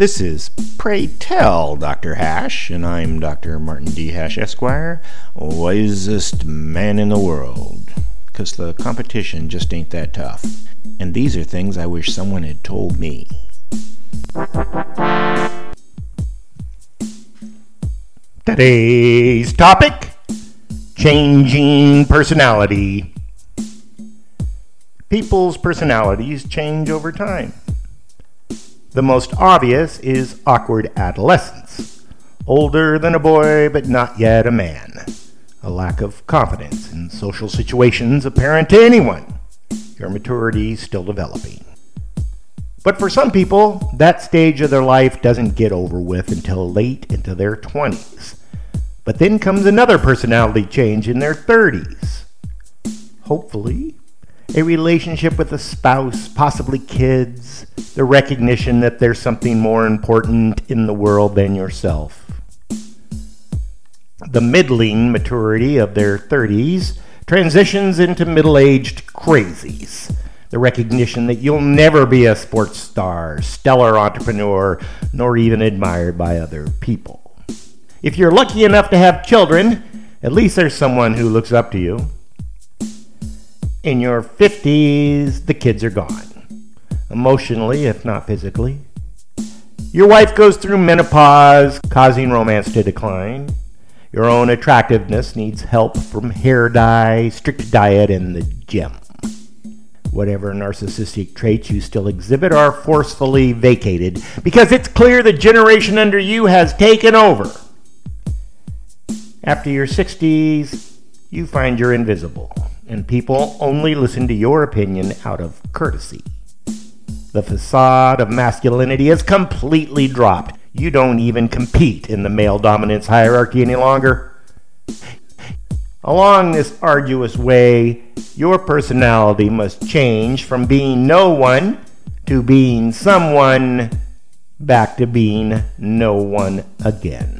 This is Pray Tell Dr. Hash, and I'm Dr. Martin D. Hash, Esquire, wisest man in the world. Because the competition just ain't that tough. And these are things I wish someone had told me. Today's topic changing personality. People's personalities change over time. The most obvious is awkward adolescence. Older than a boy, but not yet a man. A lack of confidence in social situations apparent to anyone. Your maturity still developing. But for some people, that stage of their life doesn't get over with until late into their 20s. But then comes another personality change in their 30s. Hopefully, a relationship with a spouse, possibly kids, the recognition that there's something more important in the world than yourself. The middling maturity of their 30s transitions into middle aged crazies the recognition that you'll never be a sports star, stellar entrepreneur, nor even admired by other people. If you're lucky enough to have children, at least there's someone who looks up to you. In your 50s, the kids are gone, emotionally, if not physically. Your wife goes through menopause, causing romance to decline. Your own attractiveness needs help from hair dye, strict diet, and the gym. Whatever narcissistic traits you still exhibit are forcefully vacated because it's clear the generation under you has taken over. After your 60s, you find you're invisible, and people only listen to your opinion out of courtesy. The facade of masculinity has completely dropped. You don't even compete in the male dominance hierarchy any longer. Along this arduous way, your personality must change from being no one to being someone back to being no one again.